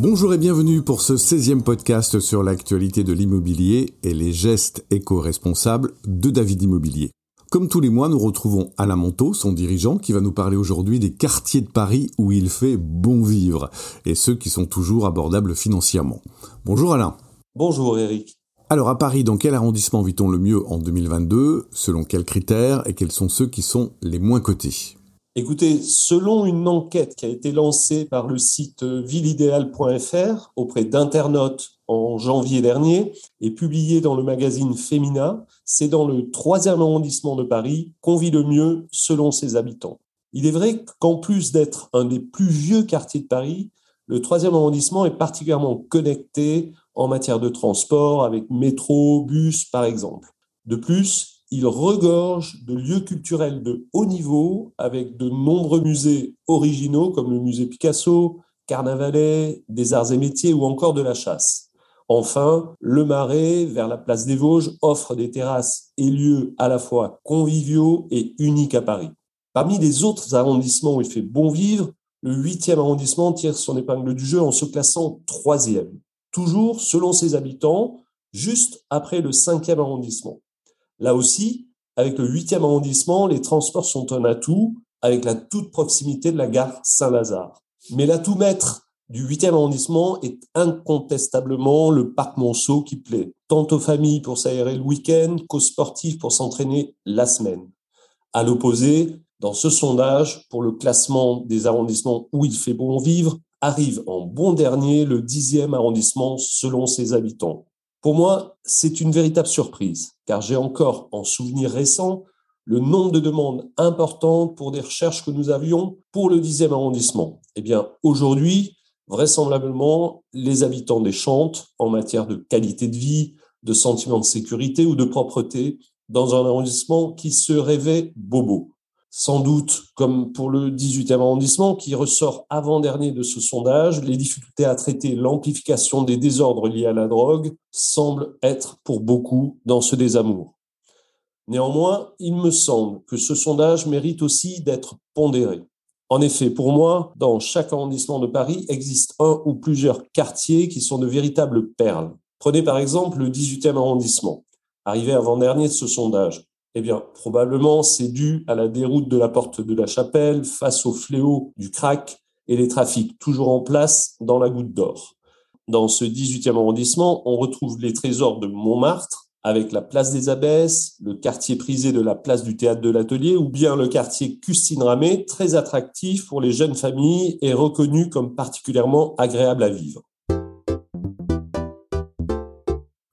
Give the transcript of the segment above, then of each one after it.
Bonjour et bienvenue pour ce 16e podcast sur l'actualité de l'immobilier et les gestes éco-responsables de David Immobilier. Comme tous les mois, nous retrouvons Alain Monteau, son dirigeant, qui va nous parler aujourd'hui des quartiers de Paris où il fait bon vivre et ceux qui sont toujours abordables financièrement. Bonjour Alain. Bonjour Eric. Alors à Paris, dans quel arrondissement vit-on le mieux en 2022 Selon quels critères et quels sont ceux qui sont les moins cotés? Écoutez, selon une enquête qui a été lancée par le site villeidéal.fr auprès d'internautes en janvier dernier et publiée dans le magazine Femina, c'est dans le troisième arrondissement de Paris qu'on vit le mieux selon ses habitants. Il est vrai qu'en plus d'être un des plus vieux quartiers de Paris, le troisième arrondissement est particulièrement connecté en matière de transport, avec métro, bus par exemple. De plus, il regorge de lieux culturels de haut niveau, avec de nombreux musées originaux comme le musée Picasso, Carnavalet, des arts et métiers ou encore de la chasse. Enfin, le Marais, vers la place des Vosges, offre des terrasses et lieux à la fois conviviaux et uniques à Paris. Parmi les autres arrondissements où il fait bon vivre, le huitième arrondissement tire son épingle du jeu en se classant troisième toujours selon ses habitants, juste après le cinquième arrondissement. Là aussi, avec le huitième arrondissement, les transports sont un atout avec la toute proximité de la gare Saint-Lazare. Mais l'atout maître du huitième arrondissement est incontestablement le parc Monceau qui plaît, tant aux familles pour s'aérer le week-end qu'aux sportifs pour s'entraîner la semaine. À l'opposé, dans ce sondage, pour le classement des arrondissements où il fait bon vivre, arrive en bon dernier le dixième arrondissement selon ses habitants. Pour moi, c'est une véritable surprise, car j'ai encore en souvenir récent le nombre de demandes importantes pour des recherches que nous avions pour le dixième arrondissement. Eh bien, aujourd'hui, vraisemblablement, les habitants déchantent en matière de qualité de vie, de sentiment de sécurité ou de propreté dans un arrondissement qui se rêvait bobo sans doute, comme pour le 18e arrondissement, qui ressort avant-dernier de ce sondage, les difficultés à traiter l'amplification des désordres liés à la drogue semblent être pour beaucoup dans ce désamour. Néanmoins, il me semble que ce sondage mérite aussi d'être pondéré. En effet, pour moi, dans chaque arrondissement de Paris existe un ou plusieurs quartiers qui sont de véritables perles. Prenez par exemple le 18e arrondissement, arrivé avant-dernier de ce sondage. Eh bien, probablement, c'est dû à la déroute de la porte de la chapelle face au fléau du crack et les trafics toujours en place dans la goutte d'or. Dans ce 18e arrondissement, on retrouve les trésors de Montmartre, avec la place des Abbesses, le quartier prisé de la place du théâtre de l'Atelier, ou bien le quartier Custine-Ramée, très attractif pour les jeunes familles et reconnu comme particulièrement agréable à vivre.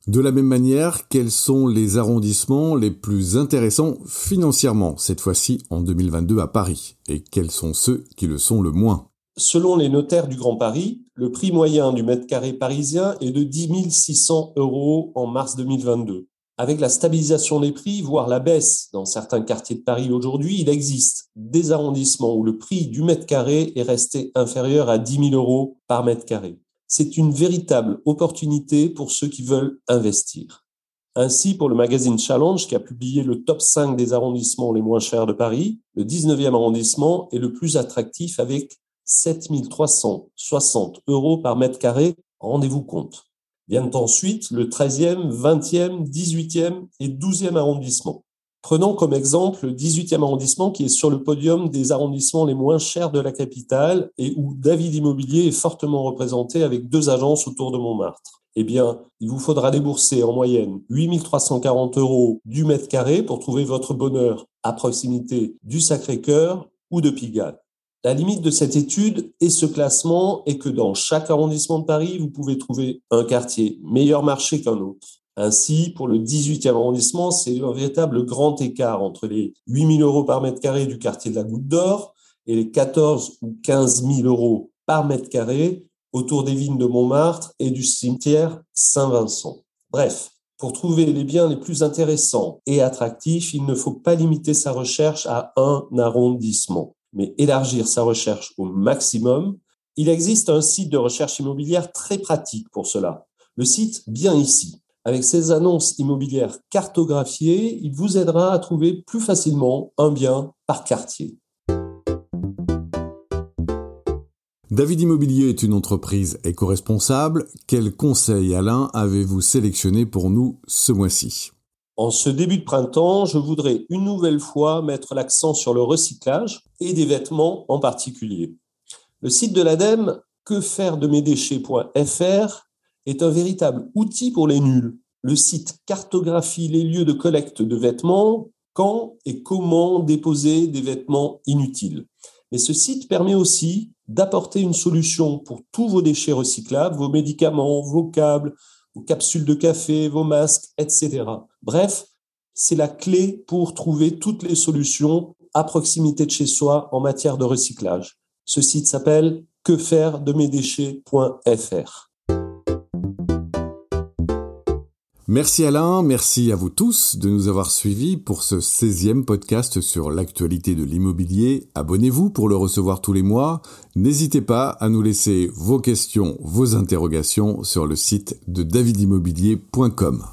De la même manière, quels sont les arrondissements les plus intéressants financièrement, cette fois-ci en 2022 à Paris, et quels sont ceux qui le sont le moins? Selon les notaires du Grand Paris, le prix moyen du mètre carré parisien est de 10 600 euros en mars 2022. Avec la stabilisation des prix, voire la baisse dans certains quartiers de Paris aujourd'hui, il existe des arrondissements où le prix du mètre carré est resté inférieur à 10 000 euros par mètre carré c'est une véritable opportunité pour ceux qui veulent investir. Ainsi, pour le magazine Challenge, qui a publié le top 5 des arrondissements les moins chers de Paris, le 19e arrondissement est le plus attractif avec 7360 euros par mètre carré. Rendez-vous compte. Viennent ensuite le 13e, 20e, 18e et 12e arrondissement. Prenons comme exemple le 18e arrondissement qui est sur le podium des arrondissements les moins chers de la capitale et où David Immobilier est fortement représenté avec deux agences autour de Montmartre. Eh bien, il vous faudra débourser en moyenne 8340 euros du mètre carré pour trouver votre bonheur à proximité du Sacré-Cœur ou de Pigalle. La limite de cette étude et ce classement est que dans chaque arrondissement de Paris, vous pouvez trouver un quartier meilleur marché qu'un autre. Ainsi, pour le 18e arrondissement, c'est un véritable grand écart entre les 8 000 euros par mètre carré du quartier de la Goutte d'Or et les 14 ou 15 000 euros par mètre carré autour des vignes de Montmartre et du cimetière Saint-Vincent. Bref, pour trouver les biens les plus intéressants et attractifs, il ne faut pas limiter sa recherche à un arrondissement, mais élargir sa recherche au maximum. Il existe un site de recherche immobilière très pratique pour cela. Le site Bien ici avec ces annonces immobilières cartographiées, il vous aidera à trouver plus facilement un bien par quartier. David Immobilier est une entreprise éco-responsable. Quels conseils, Alain, avez-vous sélectionné pour nous ce mois-ci? En ce début de printemps, je voudrais une nouvelle fois mettre l'accent sur le recyclage et des vêtements en particulier. Le site de l'ADEME, quefairedemesdéchets.fr, est un véritable outil pour les nuls. Le site cartographie les lieux de collecte de vêtements, quand et comment déposer des vêtements inutiles. Mais ce site permet aussi d'apporter une solution pour tous vos déchets recyclables, vos médicaments, vos câbles, vos capsules de café, vos masques, etc. Bref, c'est la clé pour trouver toutes les solutions à proximité de chez soi en matière de recyclage. Ce site s'appelle quefairedemesdéchets.fr. Merci Alain, merci à vous tous de nous avoir suivis pour ce 16e podcast sur l'actualité de l'immobilier. Abonnez-vous pour le recevoir tous les mois. N'hésitez pas à nous laisser vos questions, vos interrogations sur le site de davidimmobilier.com.